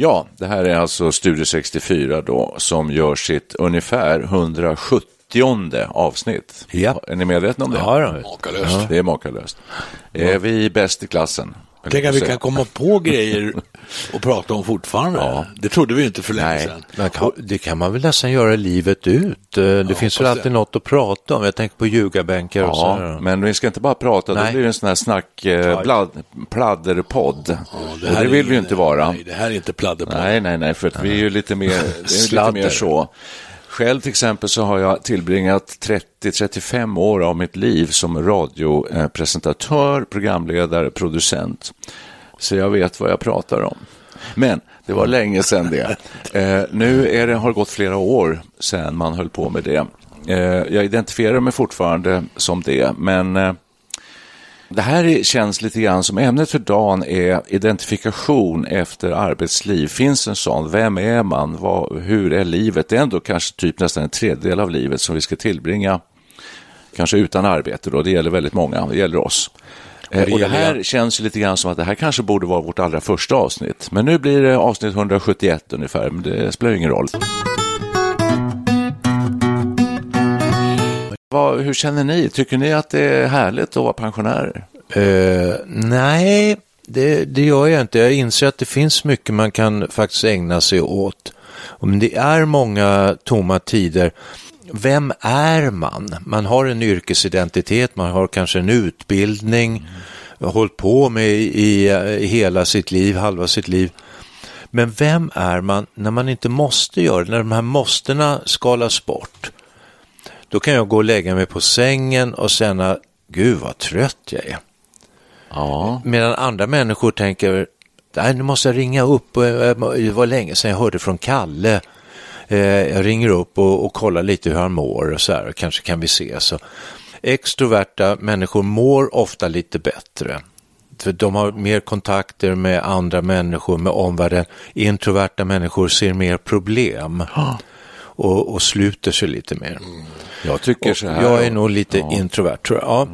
Ja, det här är alltså Studio 64 då som gör sitt ungefär 170 avsnitt. Ja. Är ni medvetna om det? Ja, då. Makalöst. Det är makalöst. Är vi bäst i klassen? Tänk att vi kan komma på grejer och prata om fortfarande. Ja. Det trodde vi inte för länge Nej. sedan. Kan, det kan man väl nästan göra livet ut. Eh, Det finns väl alltid det. något att prata om. Jag tänker på ljugarbänkar och Ja, sådär. men vi ska inte bara prata, då Nej. blir det en sån här snack, eh, blad, pladderpodd. Ja, och här det är vill vi ju inte vara. Nej, det här är inte pladderpodd. Nej, nej, nej, för att vi är ju lite mer, det lite mer så. Själv till exempel så har jag tillbringat 30-35 år av mitt liv som radiopresentatör, programledare, producent. Så jag vet vad jag pratar om. Men det var länge sedan det. Eh, nu är det, har det gått flera år sedan man höll på med det. Eh, jag identifierar mig fortfarande som det, men eh, det här är- känns lite grann som ämnet för dagen är identifikation efter arbetsliv. Finns en sån? Vem är man? Vad, hur är livet? Det är ändå kanske typ nästan en tredjedel av livet som vi ska tillbringa, kanske utan arbete då. Det gäller väldigt många, det gäller oss. Eh, det Och det här känns lite grann som att det här kanske borde vara vårt allra första avsnitt. Men nu blir det avsnitt 171 ungefär, men det spelar ingen roll. Vad, hur känner ni? Tycker ni att det är härligt att vara pensionärer? Eh, nej, det, det gör jag inte. Jag inser att det finns mycket man kan faktiskt ägna sig åt. Om det är många tomma tider, vem är man? Man har en yrkesidentitet, man har kanske en utbildning, har hållit på med i, i hela sitt liv, halva sitt liv. Men vem är man när man inte måste göra det, när de här måstena skalas bort? Då kan jag gå och lägga mig på sängen och känna, gud vad trött jag är. Ja. Medan andra människor tänker, nej nu måste jag ringa upp, och, eh, det var länge sedan jag hörde från Kalle. Eh, Jag ringer upp och, och kollar lite hur han mår och så här, och kanske kan vi ses. Extroverta människor mår ofta lite bättre. För de har mer kontakter med andra människor, med omvärlden. Introverta människor ser mer problem och, och sluter sig lite mer. Jag tycker Och så här. jag är nog lite introvert tror jag. Ja.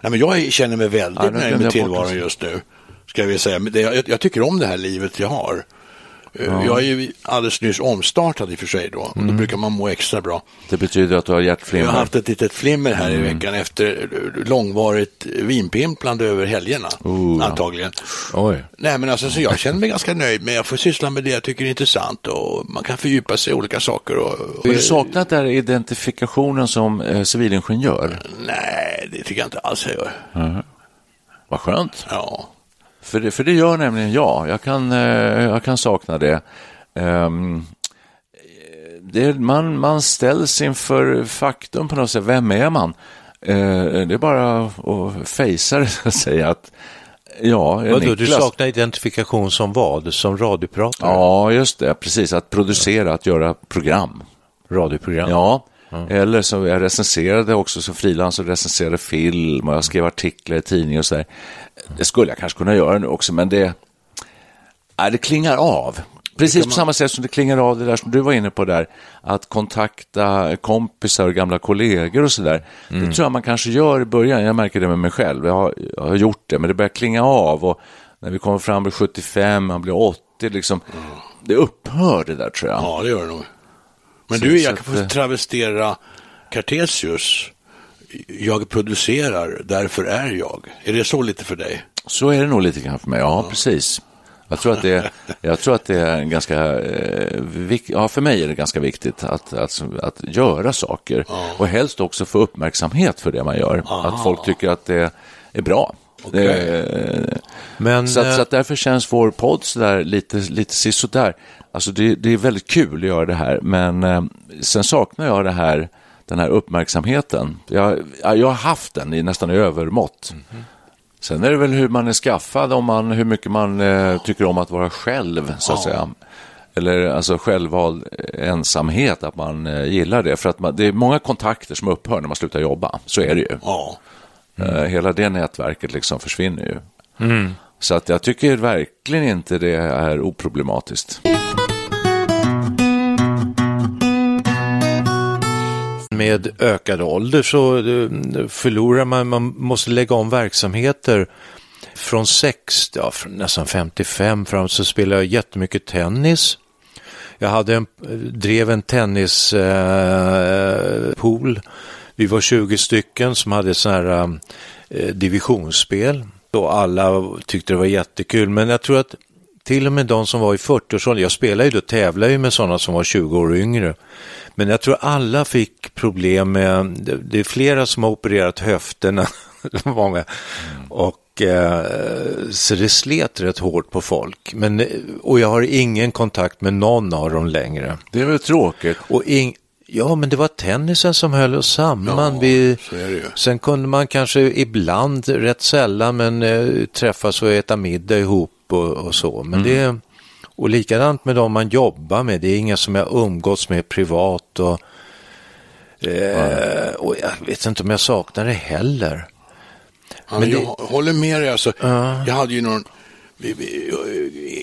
Nej, men jag känner mig väldigt Ja, nöjd med jag tillvaron just nu. Ska vi säga. Jag, jag tycker om det här livet jag har. Eh, Jag är ju alldeles nyss omstartad i och för sig då. Mm. Då brukar man må extra bra. Det betyder att du har Jag hjärtflimmer. har haft ett litet flimmer här Mm. i veckan efter långvarigt vinpimplande över helgerna. Oh, ja. Antagligen. Oj. Nej men alltså så jag känner mig ganska nöjd med jag får syssla med det jag tycker är intressant och man kan fördjupa sig i olika saker. Och, och Har du saknat den identifikationen som eh, civilingenjör? Nej, det tycker jag inte alls jag gör. Vad skönt. Ja. För det, för det gör nämligen jag. Jag kan, eh, jag kan sakna det. Ehm, det man, man ställs inför faktum på något sätt. Vem är man? Eh, det är bara att fejsa det, så att säga. Att, ja, Vadå, du saknar identifikation som vad? Som radiopratare? Ja, just det. Precis. Att producera, att göra program. Radioprogram? Ja, eller så jag recenserade också som frilans och recenserade film och jag skrev artiklar i tidningar och så där. Det skulle jag kanske kunna göra nu också, men det, nej, det klingar av. Precis på samma sätt som det klingar av det där som du var inne på där, att kontakta kompisar och gamla kollegor och så där. Det tror jag man kanske gör i början, jag märker det med mig själv, jag har, jag har gjort det, men det börjar klinga av och när vi kommer fram till 75, man blir 80, liksom, det upphör det där tror jag. Ja, det gör det nog. Men Så- du, jag kan få eh, travestera Cartesius jag producerar, därför är jag. Är det så lite för dig? Så är det nog lite grann för mig, ja, ja. precis. Jag tror att det, jag tror att det är ganska, eh, ja för mig är det ganska viktigt att, att, att göra saker ja. och helst också få uppmärksamhet för det man gör. Aha. Att folk tycker att det är bra. Okay. Det, Men, så, att, så att eh, därför känns vår podd sådär lite, lite sisådär. Alltså det, det är väldigt kul att göra det här, men eh, sen saknar jag det här, den här uppmärksamheten. Jag, jag har haft den i nästan övermått. Mm -hmm. Sen är det väl hur man är skaffad, om man, hur mycket man eh, tycker om att vara själv, så att ja. säga. Eller alltså självvald ensamhet, att man eh, gillar det. För att man, det är många kontakter som upphör när man slutar jobba, så är det ju. Ja. Mm. hela det nätverket liksom försvinner ju. Mm. Så att jag tycker verkligen inte det är oproblematiskt. med ökad ålder så eh, förlorar man, man måste lägga om verksamheter. Från 60, ja, från nästan 55 fram så spelade jag jättemycket tennis. Jag hade en, drev en tennispool. Eh, Vi var 20 stycken som hade sådana här eh, divisionsspel och alla tyckte det var jättekul. Men jag tror att till och med de som var i 40-årsåldern, jag spelade ju då, tävlade ju med sådana som var 20 år yngre. Men jag tror alla fick problem med, det är flera som har opererat höfterna, många, mm. och eh, så det slet rätt hårt på folk. Men, och jag har ingen kontakt med någon av dem längre. Det är väl tråkigt. Och in, Ja, men det var tennisen som höll oss samman. Ja, Vi, sen kunde man kanske ibland, rätt sällan, men eh, träffas och äta middag ihop och, och så. Men mm. det, och likadant med de man jobbar med, det är inga som jag umgås med privat och, eh, och jag vet inte om jag saknar det heller. Ja, men jag det... håller med dig, alltså, uh. jag hade ju någon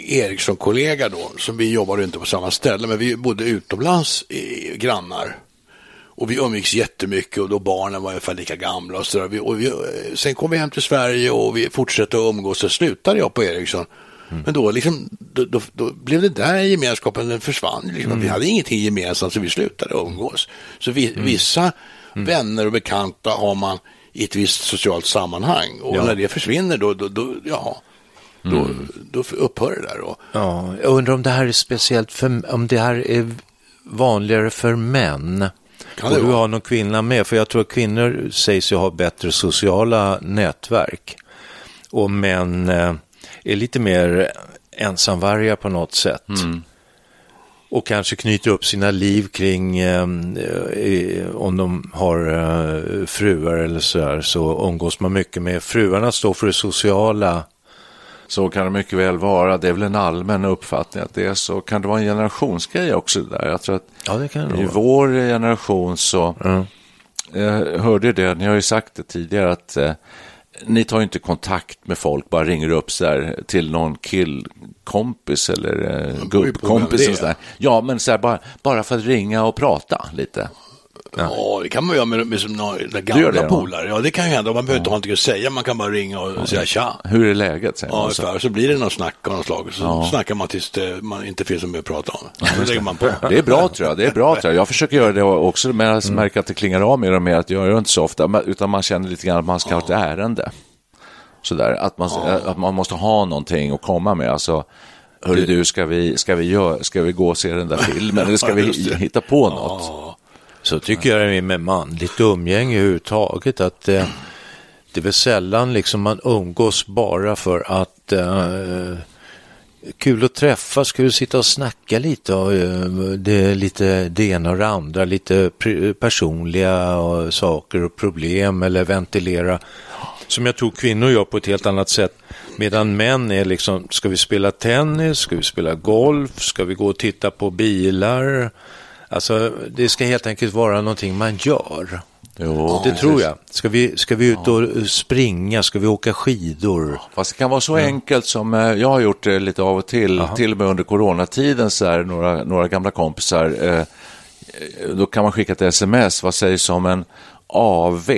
Eriksson-kollega då, som vi jobbade inte på samma ställe, men vi bodde utomlands, i, grannar. Och vi umgicks jättemycket och då barnen var ungefär lika gamla och så där. Och vi, sen kom vi hem till Sverige och vi fortsatte att umgås, så slutade jag på Ericsson. Mm. Men då, liksom, då, då, då, blev det där gemenskapen, den försvann. Liksom. Mm. Vi hade ingenting gemensamt så vi slutade umgås. Så vi, mm. vissa mm. vänner och bekanta har man i ett visst socialt sammanhang och ja. när det försvinner då, då, då ja, då, mm. då upphör det där. Då. Ja, jag undrar om det här är speciellt för, om det här är vanligare för män. Kan och du har någon kvinna med, för jag tror att kvinnor sägs ju ha bättre sociala nätverk. Och män eh, är lite mer ensamvargar på något sätt. Mm. Och kanske knyter upp sina liv kring, eh, om de har eh, fruar eller så här, så umgås man mycket med. Fruarna står för det sociala. Så kan det mycket väl vara. Det är väl en allmän uppfattning att det är så. Kan det vara en generationsgrej också? Där? Jag tror att ja, det kan det i vara. vår generation så, mm. jag hörde det, ni har ju sagt det tidigare att eh, ni tar inte kontakt med folk, bara ringer upp så här, till någon killkompis eller eh, gubbkompis. Ja, men så här, bara, bara för att ringa och prata lite. Ja. ja, det kan man göra med, med, med gamla polare. Ja, det kan ju hända. Man behöver ja. inte ha någonting att säga. Man kan bara ringa och ja. säga tja. Hur är läget? Säger ja, ungefär. Så blir det något snack av något slag. Så ja. snackar man tills det man inte finns så mycket att prata om. Så lägger man på. Det är bra tror jag. Det är bra tror jag. Jag försöker göra det också, men jag mm. märker att det klingar av mer och mer. Att jag gör det inte så ofta, utan man känner lite grann att man ska ha ett ärende. Sådär, att man, att man måste ha någonting att komma med. Alltså, Hörru du, ska vi, ska, vi gör, ska vi gå och se den där filmen eller ska vi hitta på något? Så tycker jag det är med manligt umgänge överhuvudtaget. Att eh, det är väl sällan liksom man umgås bara för att eh, kul att träffas, Ska du sitta och snacka lite. Och, eh, det är lite det ena och det andra, lite personliga och saker och problem eller ventilera. Som jag tror kvinnor gör på ett helt annat sätt. Medan män är liksom, ska vi spela tennis, ska vi spela golf, ska vi gå och titta på bilar? Alltså det ska helt enkelt vara någonting man gör. Jo, det tror jag. Ska vi, ska vi ut och springa? Ska vi åka skidor? Fast det kan vara så ja. enkelt som eh, jag har gjort det lite av och till, Aha. till och med under coronatiden, så här, några, några gamla kompisar. Eh, då kan man skicka ett sms, vad sägs om en AV.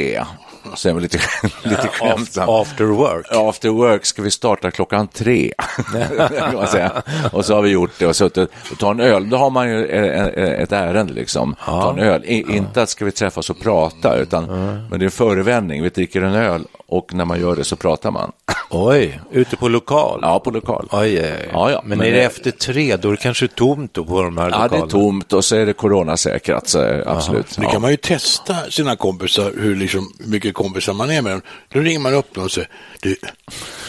Säger lite, lite skämtsamt. After work. After work ska vi starta klockan tre. Och så har vi gjort det och suttit och ta en öl. Då har man ju ett ärende liksom. Ta en öl. I, inte att ska vi träffas och prata, utan men det är en förevändning. Vi dricker en öl och när man gör det så pratar man. Oj, ute på lokal? Ja, på lokal. Oj, oj. Ja, ja. Men, men är det efter tre, då är det kanske tomt då på de här lokalerna? Ja, det är tomt och så är det coronasäkrat, så absolut. Nu kan man ju testa sina kompisar, hur, liksom, hur mycket kompisar man är med dem. Då ringer man upp dem och säger, du,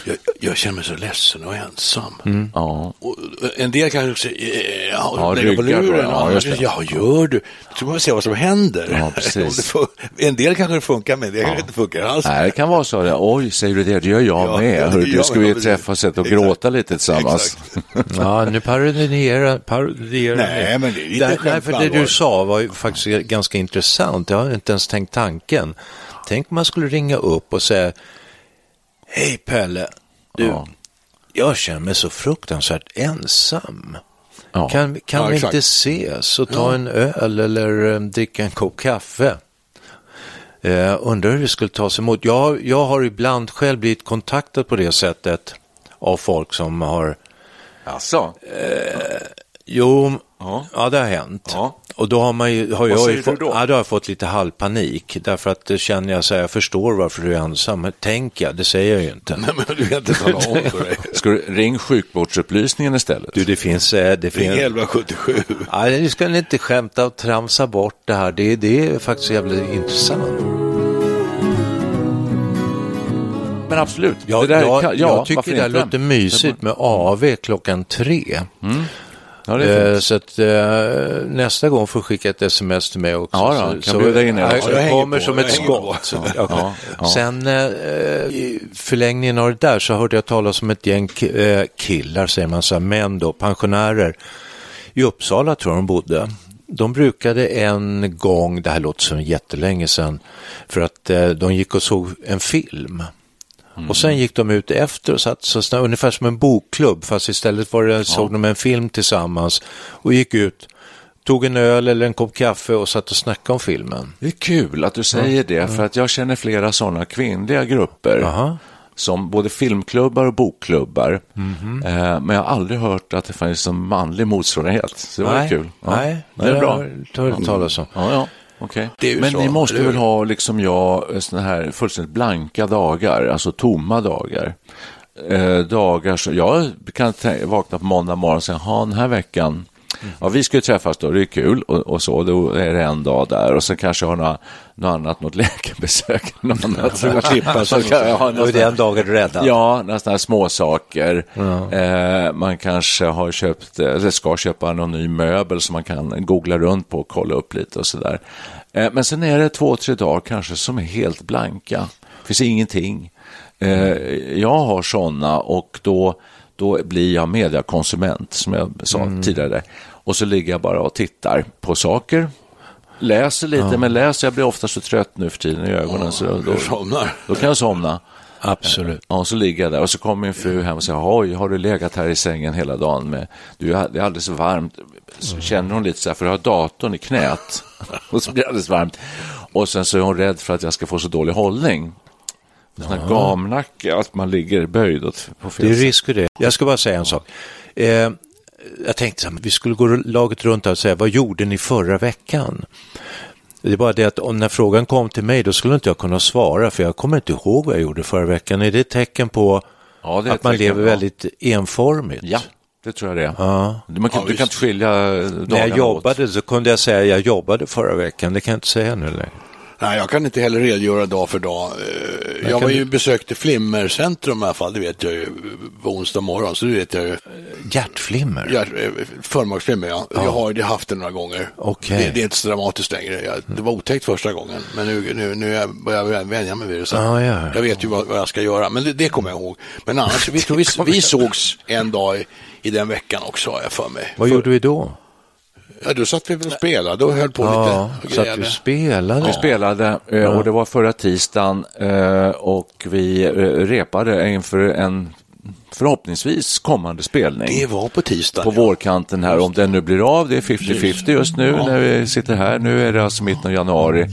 jag, jag känner mig så ledsen och ensam. Mm. Ja. Och en del kanske säger, ja, Ja, lägga på luren. ja, Ja, just det. ja, gör du? Då ska man se vad som händer. Ja, precis. det en del kanske det funkar med, en del kanske inte funkar alls. Nej, det kan vara så. Det. Oj, säger du det? Det gör jag Ja, med. Ja, Hörru, det du ska jag, vi träffas och Exakt. gråta lite tillsammans. Exakt. Ja, nu parodierar, parodierar Nej, men det är skämt Nej, för det du sa var ju faktiskt ganska intressant. Jag har inte ens tänkt tanken. Tänk om man skulle ringa upp och säga Hej Pelle, du, Ja. jag känner mig så fruktansvärt ensam. Ja. Kan, kan Ja, vi inte ses och ta en öl eller eh, dricka en kopp kaffe? Eh, undrar hur det skulle tas emot. Jag, jag har ibland själv blivit kontaktad på det sättet av folk som har Alltså, Jo, Ja. ja. det har hänt. Ja. Och då har, man ju, har jag ju du fått, då? ja, då har jag fått lite halvpanik. Därför att det känner jag så här, jag förstår varför du är ensam. Tänk jag, det säger jag ju inte. Nej, men du kan inte tala om för dig. ska du ring sjukvårdsupplysningen istället? Du, det finns... eh, Det Ring finns 1177. Nej, ni ska inte skämta och tramsa bort det här. Det, det är faktiskt jävligt intressant. Men absolut. Jag, det där jag, kan- jag tycker det inte? låter mysigt med AV klockan tre. Ja, det är Eh, så att eh, nästa gång får du skicka ett sms till mig också. Ja, då, så, kan så, in jag. Jag jag kommer på, som jag ett skott. Ja, ja. Sen eh, i förlängningen av det där så hörde jag talas om ett gäng eh, killar, säger man så här, män då, pensionärer. I Uppsala tror jag de bodde. De brukade en gång, det här låter som jättelänge sedan, för att eh, de gick och såg en film. Och sen gick de ut efter och satt så snabbt, ungefär som en bokklubb, fast istället var det, såg de en film tillsammans och gick ut, tog en öl eller en kopp kaffe och satt och snackade om filmen. Det är kul att du säger det, för att jag känner flera sådana kvinnliga grupper. Jaha. Som både filmklubbar och bokklubbar. Mhm. Eh, men jag har aldrig hört att det fanns en manlig motsvarighet. Så det var ju kul. Ja, Nej, det är bra. Det har jag talas om. Ja, ja. Ju Men så, ni måste väl ha, liksom jag, sådana här fullständigt blanka dagar, alltså tomma dagar. Eh, dagar så, jag kan vakna på måndag morgon och säga, ha den här veckan, ja vi ska ju träffas då, det är kul och, och så, då är det en dag där och sen kanske har något, något annat, något läkarbesök, något annat. att slippa Så kan jag ha Och nästan- den dagen räddad. Ja, nästan små saker. Eh, man kanske har köpt, eller ska köpa någon ny möbel som man kan googla runt på och kolla upp lite och sådär. Eh, men sen är det två, tre dagar kanske som är helt blanka. Det finns ingenting. Eh, jag har sådana och då, då blir jag mediakonsument som jag sa tidigare. Och så ligger jag bara och tittar på saker. Läser lite, men läser, jag blir ofta så trött nu för tiden i ögonen. Så då, Du somnar. då kan jag somna. Absolut. Ja, så ligger jag där och så kommer min fru hem och säger, oj, har du legat här i sängen hela dagen med, du, det är alldeles varmt. Så känner hon lite så här, för jag har datorn i knät. och så blir det alldeles varmt. Och sen så är hon rädd för att jag ska få så dålig hållning. Sån här gamnacke, att man ligger böjd åt, på fel Det är risk för det. Jag ska bara säga en sak. Eh, jag tänkte så här, vi skulle gå laget runt här och säga, vad gjorde ni förra veckan? Det är bara det att om när frågan kom till mig, då skulle inte jag kunna svara, för jag kommer inte ihåg vad jag gjorde förra veckan. Är det ett tecken på Ja, ett att man tecken, lever ja. väldigt enformigt? Ja, det tror jag det är. Ja. Man kan, Ja, du kan inte skilja dagarna När jag åt. jobbade så kunde jag säga jag jobbade förra veckan, det kan jag inte säga nu längre. Nej, jag kan inte heller redogöra dag för dag. Eh, Jag var du- ju besökte Flimmercentrum i alla fall, det vet jag ju, på onsdag morgon, så det vet jag ju. Hjärtflimmer? Ja, eh, Förmaksflimmer, ja. Jag har ju haft det några gånger. Okej. Det, det är inte så dramatiskt längre. Jag, det var otäckt första gången, men nu, nu, nu börjar jag vänja mig vid det. Så Ja, ja, ja. Jag vet ju vad, vad jag ska göra, men det, det kommer jag ihåg. Men annars, vi, vi, vi sågs en dag i, i den veckan också, har jag för mig. Vad för, gjorde vi då? Ja, då satt vi väl och spelade och höll på Ja, lite. och så att grejade. vi spelade. Vi spelade eh, och det var förra tisdagen eh, och vi eh, repade inför en förhoppningsvis kommande spelning. Det var på tisdag. På ja. vårkanten här, om den nu blir av. Det är 50-50 just nu ja. när vi sitter här. Nu är det alltså mitten av januari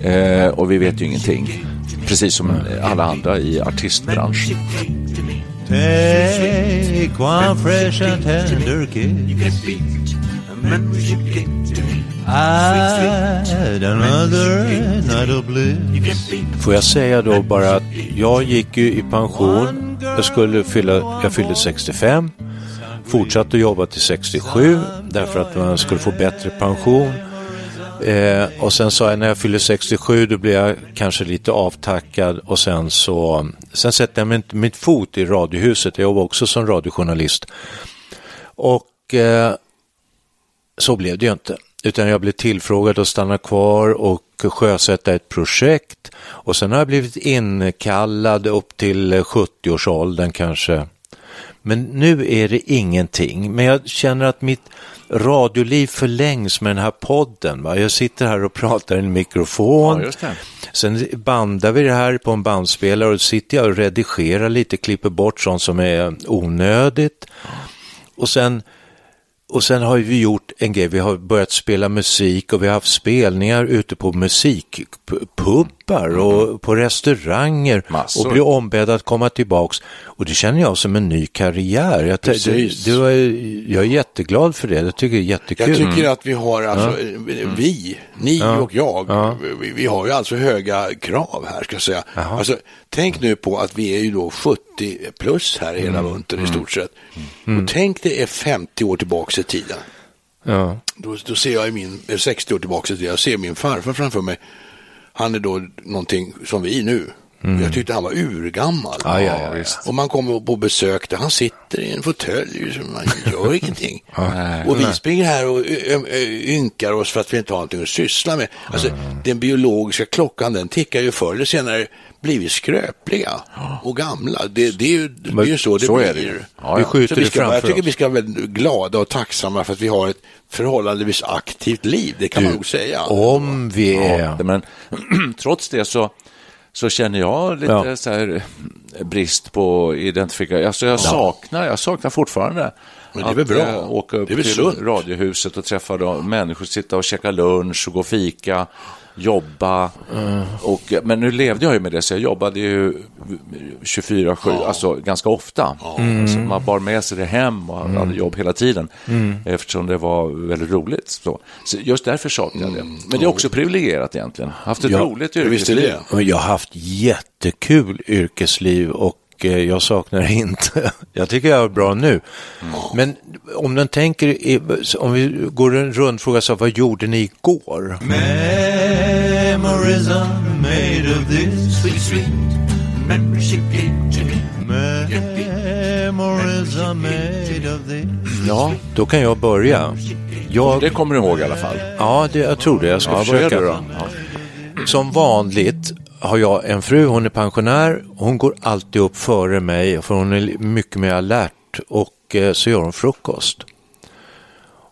eh, och vi vet ju ingenting. Precis som alla andra i artistbranschen. Take one fresh and tender kiss Får jag säga då bara att jag gick ju i pension. Jag, skulle fylla, jag fyllde 65. Fortsatte att jobba till 67 därför att man skulle få bättre pension. Eh, och sen sa jag när jag fyller 67 då blir jag kanske lite avtackad och sen så sen sätter jag mitt, mitt fot i Radiohuset. Jag jobbar också som radiojournalist. Och eh, så blev det ju inte. Utan jag blev tillfrågad att stanna kvar och sjösätta ett projekt. Och sen har jag blivit inkallad upp till 70-årsåldern kanske. Men nu är det ingenting. Men jag känner att mitt radioliv förlängs med den här podden. Va? Jag sitter här och pratar i en mikrofon. Ja, Sen bandar vi det här på en bandspelare och sitter jag och redigerar lite, klipper bort sånt som är onödigt. Och sen och sen har vi gjort en grej, vi har börjat spela musik och vi har haft spelningar ute på musikpub musikpubbar och mm. på restauranger Massor. och blir ombedd att komma tillbaks. Och det känner jag som en ny karriär. Jag, det, det var, jag är jätteglad för det, jag tycker det är jättekul. Jag tycker mm. att vi har, alltså, ja. vi, ni ja. och jag, ja. vi, vi, har ju alltså höga krav här ska jag säga. Alltså, tänk nu på att vi är ju då 70 plus här i hela mm. bunten mm. i stort sett. Mm. Och tänk det är 50 år tillbaka i tiden. Ja. Då, då ser jag i min, 60 år tillbaka jag ser min farfar framför mig. Han är då någonting som vi nu. Mm. Jag tyckte han var urgammal. Ja, ja, ja, och man kommer på besök där han sitter i en fåtölj, man gör ingenting. och vi springer här och ynkar oss för att vi inte har någonting att syssla med. Alltså, mm. Den biologiska klockan den tickar ju förr eller senare blivit skröpliga och gamla. Det, det, är, ju, det är ju så det så blir. Är det. Ja, vi skjuter vi ska, det Jag tycker oss. vi ska vara glada och tacksamma för att vi har ett förhållandevis aktivt liv. Det kan du, man nog säga. Om vi är... Ja, men, trots det så så känner jag lite ja. så här, brist på identifikation. Alltså jag, saknar, jag saknar fortfarande men det är väl bra? Äh, åka upp till sunt. Radiohuset och träffa då, människor, sitta och käka lunch och gå och fika jobba. Mm. Och, men nu levde jag ju med det, så jag jobbade ju 24-7, ja. alltså ganska ofta. Mm. Så man bar med sig det hem och mm. hade jobb hela tiden, mm. eftersom det var väldigt roligt. Så, så just därför saknar jag det. Mm. Men det är också privilegierat egentligen. Haft ett ja, roligt yrkesliv. Jag har haft jättekul yrkesliv och Eh, jag saknar inte. Jag tycker jag är bra nu. Men om den tänker, om vi går en rundfråga, så vad gjorde ni igår? Memories are made of this sweet, sweet membership Memories are made of this Ja, då kan jag börja. Jag... Det kommer du ihåg i alla fall? Ja, det, jag tror det. Jag ska ja, försöka. Ja. Som vanligt har jag en fru, hon är pensionär, hon går alltid upp före mig för hon är mycket mer alert och eh, så gör hon frukost.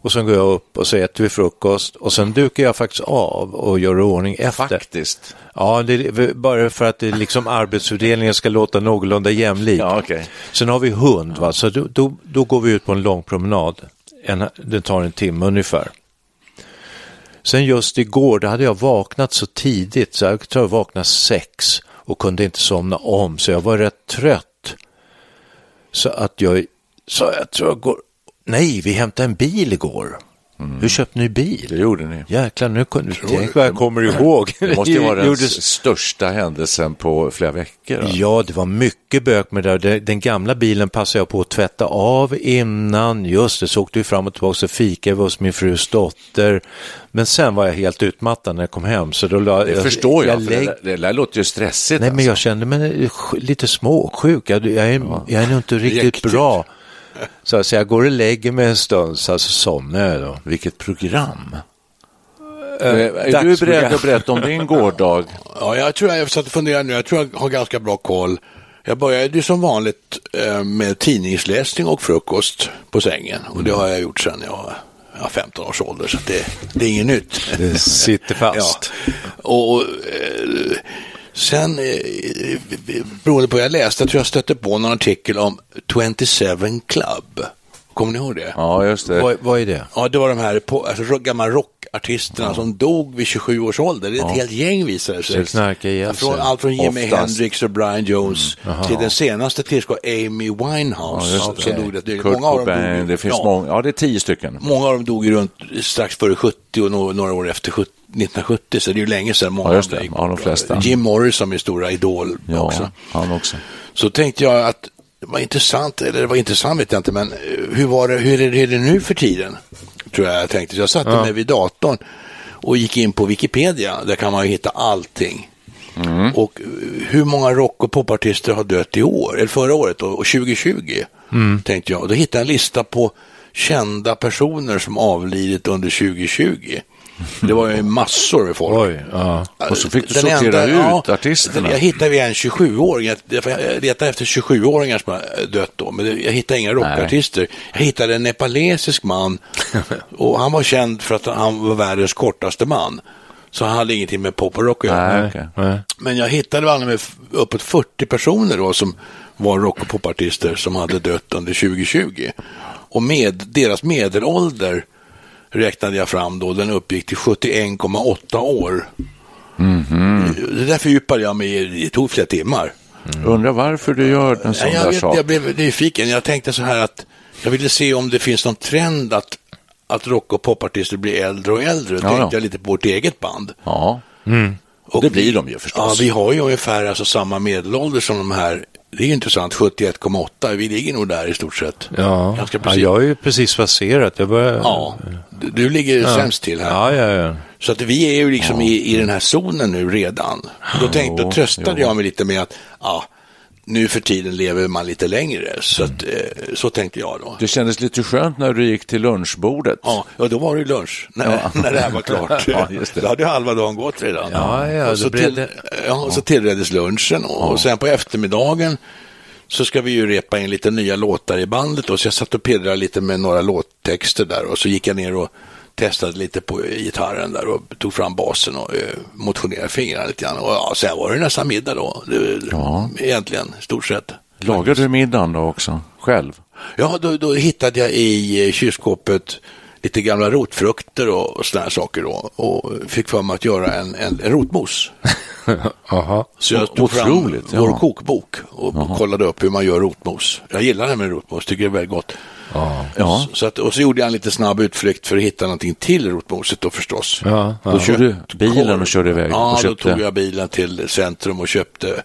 Och sen går jag upp och så äter vi frukost och sen dukar jag faktiskt av och gör ordning efter. Faktiskt? Ja, det är bara för att det liksom arbetsfördelningen ska låta någorlunda jämlik. Ja, okay. Sen har vi hund, va? så då, då, då går vi ut på en lång promenad. En, det tar en timme ungefär. Sen just igår, då hade jag vaknat så tidigt, så jag tror jag vaknade sex och kunde inte somna om, så jag var rätt trött. Så att jag, så jag tror jag går, nej, vi hämtade en bil igår. Mm. Hur köpte ni bil? Det gjorde ni. Jäklar, nu tänk vad jag kommer ihåg. Det måste ju vara den största händelsen på flera veckor. Då. Ja, det var mycket bök med det där. Den gamla bilen passade jag på att tvätta av innan. Just det, så åkte vi fram och tillbaka och fikade hos min frus dotter. Men sen var jag helt utmattad när jag kom hem. Så då la, det jag, förstår jag, jag lägg... det, det, det låter ju stressigt. Nej, alltså. men jag kände mig lite småsjuk. Jag, jag, är, ja. jag är nog inte riktigt Riktigt. bra. Så, så jag går och lägger mig en stund, så alltså somnar jag då. Vilket program? Äh, är du beredd att berätta om din gårdag? Ja, jag tror jag satt och funderade nu. Jag tror jag har ganska bra koll. Jag började som vanligt eh, med tidningsläsning och frukost på sängen. Och det har jag gjort sedan jag var 15 års ålder, så det, det är inget nytt. Det sitter fast. ja. Och, och eh, Sen, eh, beroende på vad jag läste, jag tror jag stötte på någon artikel om 27 Club. Kommer ni ihåg det? Ja, just det. Vad, vad är det? Ja, det var de här på, alltså, gamla rockartisterna ja. som dog vid 27 års ålder. Det är ett ja. helt gäng visade sig. Ihjäl från, Allt från Jimi. Hendrix och Brian Jones mm. till den senaste tillskott Amy Winehouse. Ja, som dog det. Kurt många Cobain, dog, det finns ja, många, ja det är tio stycken. Många av dem dog runt strax före 70 och några, några år efter 70. 1970, så det är ju länge sedan många ja, just det. Ja, de flesta. Jim Morrison är stora idol ja, också. han också. Så tänkte jag att det var intressant, eller det var intressant vet jag inte, men hur, var det, hur, är, det, hur är det nu för tiden? Tror jag jag tänkte. Så jag satte ja. mig vid datorn och gick in på Wikipedia. Där kan man ju hitta allting. Mm. Och hur många rock och popartister har dött i år, eller förra året då, och 2020? Mm. Tänkte jag. Då hittade jag en lista på kända personer som avlidit under 2020. Det var ju massor med folk. Oj, ja. Och så fick du Den sortera enda, ut ja, artisterna. Jag hittade en 27-åring. Jag letade efter 27-åringar som har dött då, men jag hittade inga rockartister. Jag hittade en nepalesisk man och han var känd för att han var världens kortaste man. Så han hade ingenting med pop och rock att göra. Okay. Men jag hittade med uppåt 40 personer då som var rock och popartister som hade dött under 2020. Och med deras medelålder räknade jag fram då, den uppgick till 71,8 år. Mm -hmm. Det där fördjupade jag mig i, det tog flera timmar. Mm. Undrar varför du gör en sån jag där vet, sak? Jag blev nyfiken, jag tänkte så här att jag ville se om det finns någon trend att, att rock och popartister blir äldre och äldre. Då ja, tänkte ja. jag lite på vårt eget band. Ja, mm. och det blir de ju förstås. Ja, vi har ju ungefär alltså samma medelålder som de här det är intressant, 71,8. Vi ligger nog där i stort sett. Ja, Ganska precis. ja jag är ju precis passerat. Jag börjar... Ja, du, du ligger ja. sämst till här. Ja, ja, ja. Så att vi är ju liksom i, i den här zonen nu redan. Då, tänkte, då tröstade jo. jag mig lite med att ja, nu för tiden lever man lite längre. Så, att, eh, så tänkte jag då. Det kändes lite skönt när du gick till lunchbordet. Ja, ja då var det lunch när, ja. när det här var klart. ja, just det. Då hade halva dagen gått redan. Ja, ja, och så, till, ja, och så tillreddes lunchen och, och sen på eftermiddagen så ska vi ju repa in lite nya låtar i bandet. Och så jag satt och pedrade lite med några låttexter där och så gick jag ner och testade lite på gitarren där och tog fram basen och eh, motionerade fingrarna lite grann. Och ja, sen var det nästan middag då, det, ja. egentligen, stort sett. Lagade du middagen då också, själv? Ja, då, då hittade jag i eh, kylskåpet lite gamla rotfrukter och, och sådana saker då och fick för mig att göra en, en, en rotmos. Aha. Så jag tog Otroligt, fram vår ja. kokbok och Aha. kollade upp hur man gör rotmos. Jag gillar det med rotmos, tycker det är väldigt gott. Ja. Så att, och så gjorde jag en lite snabb utflykt för att hitta någonting till rotmoset då förstås. Ja, ja. Då körde du bilen och körde iväg? Ja, då tog jag bilen till centrum och köpte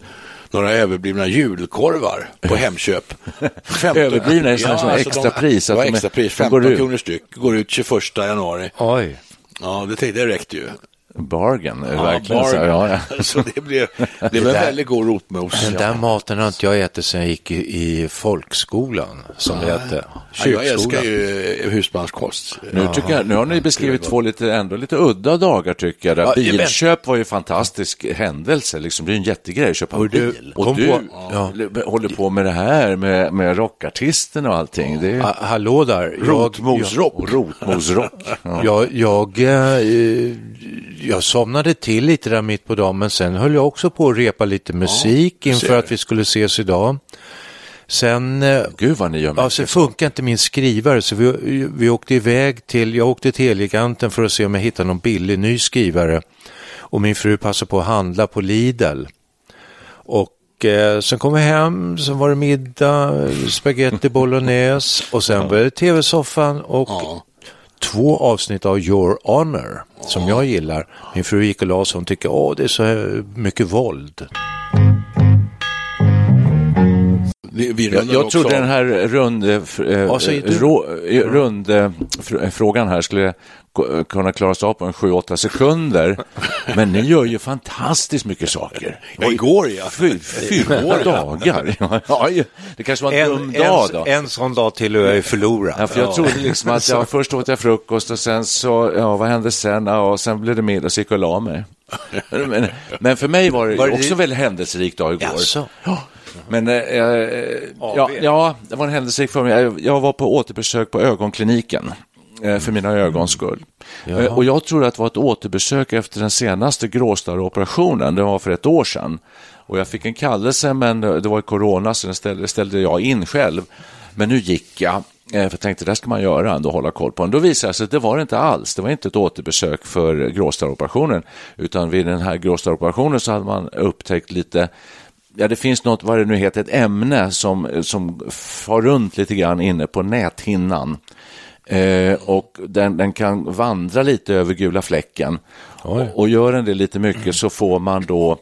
några överblivna julkorvar på Hemköp. 15, överblivna är ja, alltså extra pris? Det var extra pris, 15 kronor styck, går ut 21 januari. Oj. Ja, det jag räckte ju. Bargain, ja, verkligen. Bargain. Så, ja, ja. så det blev, det blev en väldigt god rotmos. Den där maten har inte jag ätit sedan jag gick i, i folkskolan, som det hette. Jag älskar ju husmanskost. Nu, tycker jag, nu har ni beskrivit två lite, ändå lite udda dagar tycker jag. Bilköp var ju en fantastisk händelse, liksom. det är en jättegrej att köpa du, bil. Och du på, ja. håller på med det här med, med rockartisterna och allting. Det är... Hallå där. Rotmosrock. Rotmosrock. Ja. jag, jag äh, jag somnade till lite där mitt på dagen, men sen höll jag också på att repa lite musik ja, inför att vi skulle ses idag. Sen, eh, Gud vad ni gör ja, sen funkar inte min skrivare så vi, vi åkte iväg till, jag åkte till Elgiganten för att se om jag hittade någon billig ny skrivare. Och min fru passade på att handla på Lidl. Och eh, sen kom vi hem, sen var det middag, spaghetti bolognese och sen var det tv-soffan och ja två avsnitt av Your Honor som jag gillar. Min fru gick och la sig och hon tycker att det är så mycket våld jag, jag trodde den här rund, äh, rå, rund äh, frågan här skulle kunna klaras av på en 7-8 sekunder. Men ni gör ju fantastiskt mycket saker. Ja, igår ja. Fyra dagar. Ja, det kanske var en, en dum dag då. En sån dag till och jag är förlorad. Ja, för jag trodde liksom att ja, först åt jag frukost och sen så, ja vad hände sen? Ja, och sen blev det middag och så gick jag och la mig. Men, men, för mig var det, var det också en väldigt händelserik dag igår. Jaså? Men eh, ja, ja, det var en händelserik för mig. Jag, jag var på återbesök på ögonkliniken eh, för mina ögons skull. Jaha. Och jag tror att det var ett återbesök efter den senaste gråstarroperationen, det var för ett år sedan. Och jag fick en kallelse, men det var corona, så den ställde, ställde jag in själv. Men nu gick jag, för jag tänkte det ska man göra ändå, hålla koll på den. Då visade det sig att det var det inte alls. Det var inte ett återbesök för gråstarroperationen, utan vid den här gråstarroperationen så hade man upptäckt lite ja, det finns något, vad det nu heter, ett ämne som, som far runt lite grann inne på näthinnan. Eh, och den, den, kan vandra lite över gula fläcken. Och, och gör den det lite mycket så får man då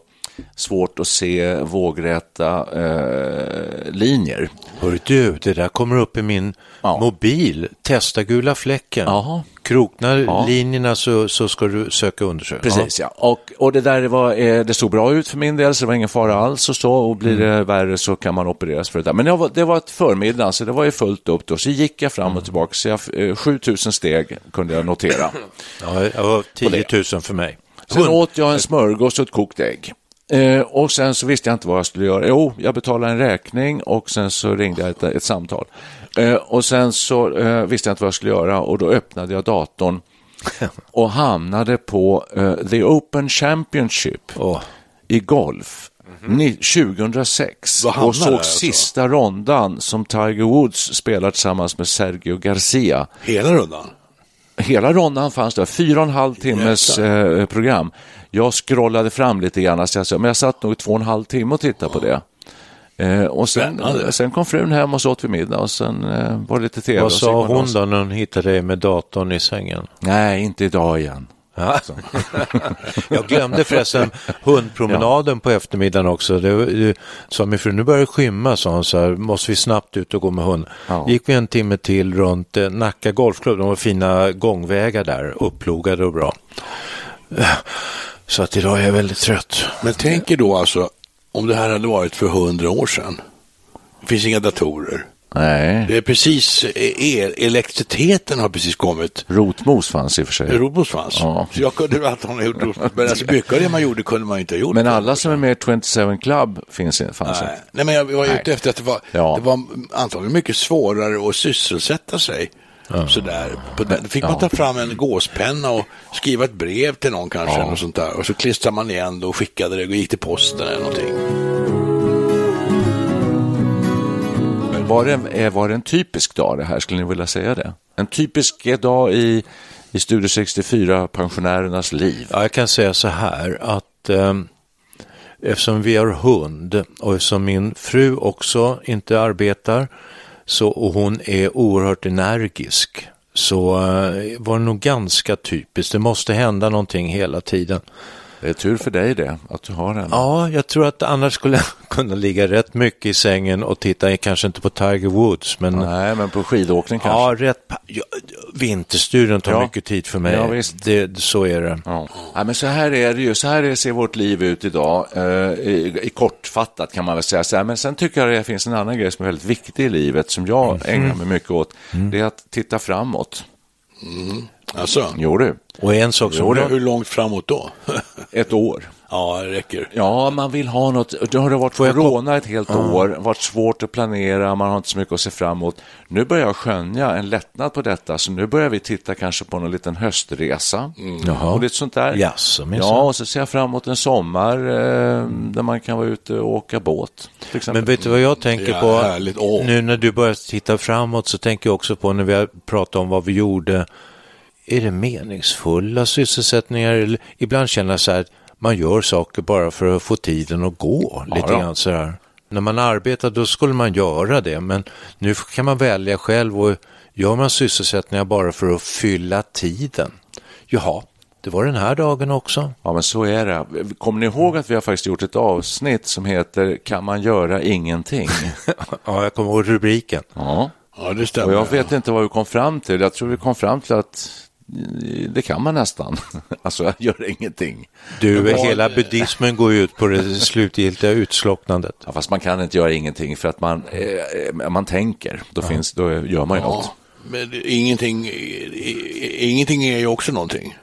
svårt att se vågräta eh, linjer. Hör du, det där kommer upp i min ja. mobil. Testa gula fläcken. Aha. Kroknar ja. linjerna så, så ska du söka undersöka. Precis, ja. ja. Och, och det där var, eh, det såg bra ut för min del, så det var ingen fara alls och så. Och blir det mm. värre så kan man opereras för det där. Men det var, det var ett förmiddag, så det var ju fullt upp då. Så gick jag fram och mm. tillbaka, så jag, 7000 eh, steg kunde jag notera. Ja, det var 10 000 för mig. Sen åt jag en smörgås och ett kokt ägg. Eh, och sen så visste jag inte vad jag skulle göra. Jo, jag betalade en räkning och sen så ringde jag ett, ett samtal. Eh, och sen så eh, visste jag inte vad jag skulle göra och då öppnade jag datorn och hamnade på eh, The Open Championship oh. i golf. Mm -hmm. 2006 och såg alltså? sista rondan som Tiger Woods spelar tillsammans med Sergio Garcia. Hela rundan? Hela rondan fanns där, fyra och en halv timmes eh, program. Jag scrollade fram lite grann, så jag, men jag satt nog två och en halv timme och tittade på det. Eh, och sen, sen, kom frun hem och så åt vi middag och sen eh, var det lite tv. Vad sa hon då när hon hittade dig med datorn i sängen? Nej, inte idag igen. Ja. jag glömde förresten hundpromenaden ja. på eftermiddagen också. Det, det, sa min fru, nu börjar det skymma, sa hon, så här, måste vi snabbt ut och gå med hund. Ja. gick vi en timme till runt eh, Nacka Golfklubb, de har fina gångvägar där, upplogade och bra. Så att idag är jag väldigt trött. Men tänk er då alltså, om det här hade varit för hundra år sedan. Det finns inga datorer. Nej. Det är precis, el, elektriciteten har precis kommit. Rotmos fanns i och för sig. Rotmos fanns. Ja. Så jag kunde att ha gjort rotmos. Men alltså mycket av det man gjorde kunde man inte ha gjort. Men alla som är med i 27 Club finns, fanns Nej. Nej, men jag var Nej. ute efter att det var, ja. det var antagligen mycket svårare att sysselsätta sig. Ja. Sådär. Då fick man ta fram en gåspenna och skriva ett brev till någon kanske. Ja. Och, sånt där. och så klistrade man igen det och skickade det och gick till posten eller någonting. Var det, eh, var det en typisk dag det här, skulle ni vilja säga det? En typisk dag i, i Studio 64-pensionärernas liv? Ja, jag kan säga så här att eh, eftersom vi har hund och eftersom min fru också inte arbetar så, och hon är oerhört energisk så eh, var det nog ganska typiskt. Det måste hända någonting hela tiden. Det är tur för dig det, att du har den. Ja, jag tror att annars skulle jag kunna ligga rätt mycket i sängen och titta, kanske inte på Tiger Woods, men... Nej, men på skidåkning kanske? Ja, rätt... Ja, vinterstudion tar ja. mycket tid för mig. Ja, visst. Det, så är det. Ja. ja. men så här är det ju, så här ser vårt liv ut idag, eh, i, i, kortfattat kan man väl säga. Så här. Men sen tycker jag att det finns en annan grej som är väldigt viktig i livet, som jag mm. ägnar mig mycket åt. Mm. Det är att titta framåt. Mm. Alltså. Jo du. Och en sak som... Jo, hur långt framåt då? Ett år. Ja, det räcker. Ja, man vill ha något. Det har varit corona ett helt ja. år, varit svårt att planera, man har inte så mycket att se fram emot. Nu börjar jag skönja en lättnad på detta, så nu börjar vi titta kanske på någon liten höstresa. Mm. Och lite sånt där. Yes, ja, och så ser jag fram emot en sommar eh, där man kan vara ute och åka båt. Men vet du vad jag tänker ja, på? Nu när du börjar titta framåt så tänker jag också på när vi har pratat om vad vi gjorde är det meningsfulla sysselsättningar? Ibland känner jag så här, man gör saker bara för att få tiden att gå. Ja, lite grann så här. När man arbetar då skulle man göra det, men nu kan man välja själv och gör man sysselsättningar bara för att fylla tiden. Jaha, det var den här dagen också. Ja, men så är det. Kommer ni ihåg att vi har faktiskt gjort ett avsnitt som heter Kan man göra ingenting? ja, jag kommer ihåg rubriken. Ja. Ja, det stämmer. Och jag vet inte vad vi kom fram till. Jag tror vi kom fram till att det kan man nästan. Alltså, gör ingenting. Du, hela buddhismen går ju ut på det slutgiltiga utslocknandet. Ja, fast man kan inte göra ingenting för att man, eh, man tänker. Då, ja. finns, då gör man ju ja, något. Men ingenting, ingenting är ju också någonting.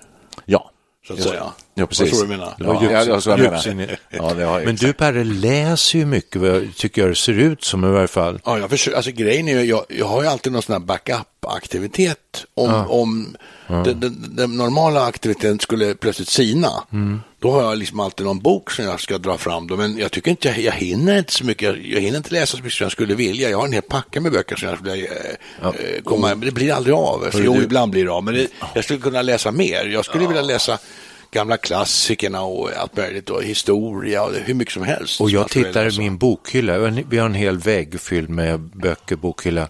Ja. Så att säga. Ja, precis. Vad tror du menar? Ja, ja, jag menar. Ja, det har Men du Perre läser ju mycket, vad jag tycker jag det ser ut som i varje fall. Ja, jag försöker, alltså grejen är ju, jag, jag har ju alltid någon sån här backup-aktivitet. Om, om Den, den, den normala aktiviteten skulle plötsligt sina, Mm. då har jag liksom alltid någon bok som jag ska dra fram. Då. Men jag tycker inte, jag, jag hinner inte så mycket, jag, jag hinner inte läsa så mycket som jag skulle vilja. Jag har en hel packe med böcker som jag skulle vilja eh, eh, komma, men det blir aldrig av. Så, jo, du- ibland blir det av, men det, jag skulle kunna läsa mer. Jag skulle vilja läsa gamla klassikerna och allt möjligt och historia och hur mycket som helst. Och jag tittar i min bokhylla, vi har en hel vägg fylld med böcker, bokhylla.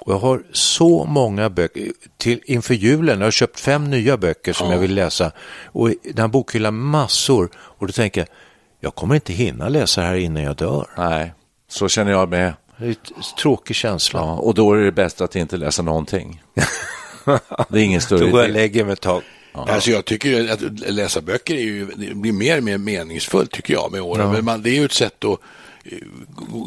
Och jag har så många böcker. Till, inför julen, jag har köpt fem nya böcker som jag vill läsa. Och den här bokhyllan massor. Och då tänker jag, jag kommer inte hinna läsa här innan jag dör. Nej, så känner jag med. Det är en tråkig känsla. Ja, och då är det bäst att inte läsa någonting. Det är ingen Då större går jag och idé. lägger mig ett tag. Alltså jag tycker att läsa böcker är ju, blir mer och mer meningsfullt tycker jag med åren. Men man, det är ju ett sätt att eh,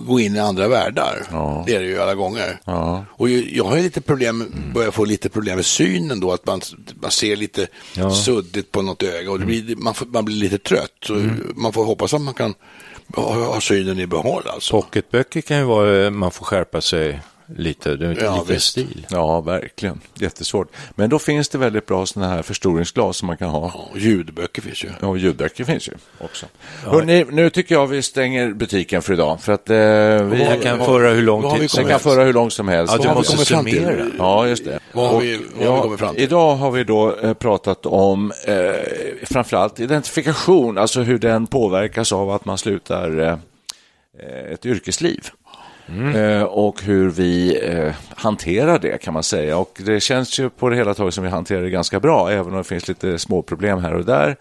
gå- in i andra världar. Ja. Det är det ju alla gånger. Ja. Och jag har ju lite problem, börjar få lite problem med synen då, att man, man ser lite suddigt på något öga och blir, man, får, man blir lite trött. Så Man får hoppas att man kan ha, ha synen i behåll alltså. Pocketböcker kan ju vara, man får skärpa sig lite, det är Ja, lite visst. stil. Ja, verkligen. Jättesvårt. Men då finns det väldigt bra sådana här förstoringsglas som man kan ha. Ja, ljudböcker finns ju. Ja, ljudböcker finns ju också. Hörrni, nu tycker jag vi stänger butiken för idag. För att eh, vi Jag kan föra hur lång har tid som jag kan helst. föra hur långt som helst. Ja, du har måste summera. Ja, just det. Vad har vi- vad har vi ja, kommit fram till? Idag har vi då eh, pratat om eh, framförallt identifikation, alltså hur den påverkas av att man slutar eh, eh, ett yrkesliv. Mm. Eh, och hur vi eh, hanterar det kan man säga. Och det känns ju på det hela taget som vi hanterar det ganska bra, även om det finns lite små problem här och där.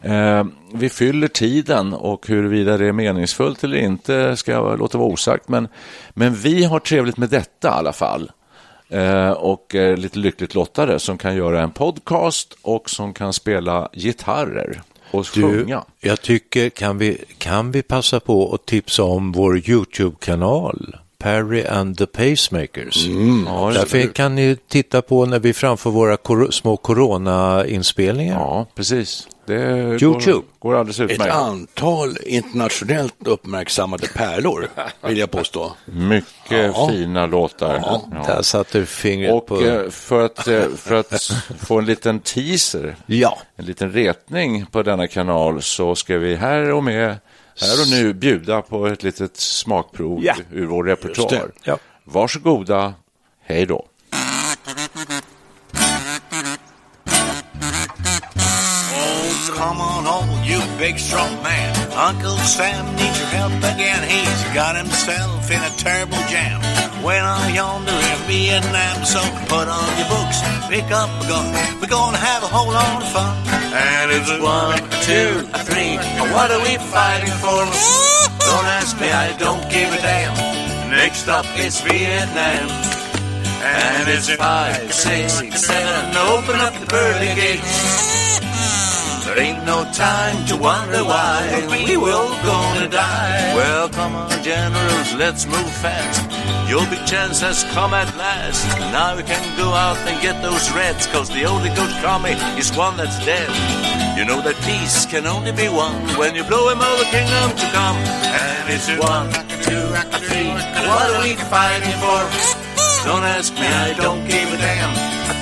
Eh, vi fyller tiden och huruvida det är meningsfullt eller inte ska jag låta vara osagt. Men, men vi har trevligt med detta i alla fall. Och lite lyckligt lottade som kan göra en podcast och som kan spela gitarrer och Du, sjunga. jag tycker, kan vi, kan vi passa på att tipsa om vår YouTube-kanal? Perry and the Pacemakers. Ja, Därför kan ni titta på när vi framför våra kor- små corona-inspelningar. ja, precis. Det YouTube. Går, går alldeles Ett utmärkt. antal internationellt uppmärksammade pärlor, vill jag påstå. Mycket Ja. fina låtar. Ja. Där satte du fingret Och på... eh, för att, eh, för att få en liten teaser, Ja. en liten retning på denna kanal så ska vi här och med, här och nu bjuda på ett litet smakprov Ja. ur vår repertoar. Ja. Varsågoda, hej då. You big strong man. Uncle Sam needs your help again. He's got himself in a terrible jam. Went on yonder in Vietnam, so put on your books, pick up a gun. We're gonna have a whole lot of fun. And it's one, two, three. What are we fighting for? Don't ask me, I don't give a damn. Next up is Vietnam. And it's five, six, seven. Open up the pearly gates. There ain't no time to wonder why we will gonna die. Well, come on, generals, let's move fast. Your big chance has come at last. Now we can go out and get those reds, cause the only good commie is one that's dead. You know that peace can only be won when you blow him all the kingdom to come. And it's one, two, three. What are we fighting for? Don't ask me, I don't give a damn.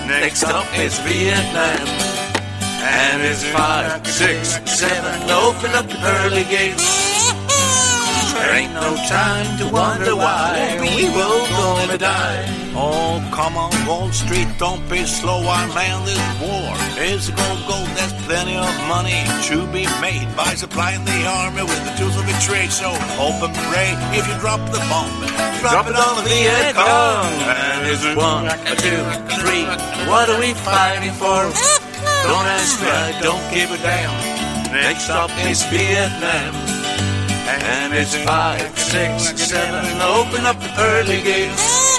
Next up is Vietnam. And it's five, six, seven, open up the pearly gates. There ain't no time to wonder why we will gonna die. Oh, come on, Wall Street, don't be slow. Our man, this war is gonna go. There's plenty of money to be made by supplying the army with the tools of a trade. So open pray if you drop the bomb, drop, it on the Viet Cong. And it's one, two, three. What are we fighting for? Don't ask I don't give a damn. Next up is Vietnam. And it's five, six, seven, open up the pearly gates.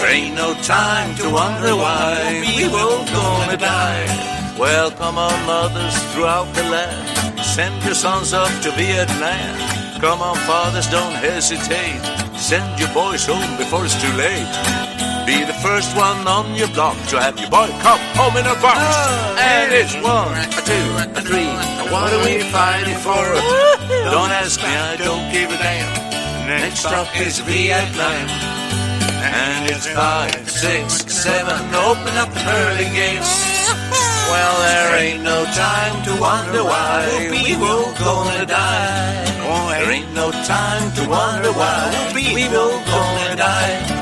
There ain't no time to wonder why we will gonna die. Well, come on, mothers throughout the land, send your sons up to Vietnam. Come on, fathers, don't hesitate. Send your boys home before it's too late. Be the first one on your block to have your boy come home in a box. and it's one, a two, a three. What are we fighting for? don't ask me, I don't give a damn. Next stop is Vietnam. And it's five, six, seven, open up the early gates. Well, there ain't no time to wonder why we will gonna die. There ain't no time to wonder why we will gonna die.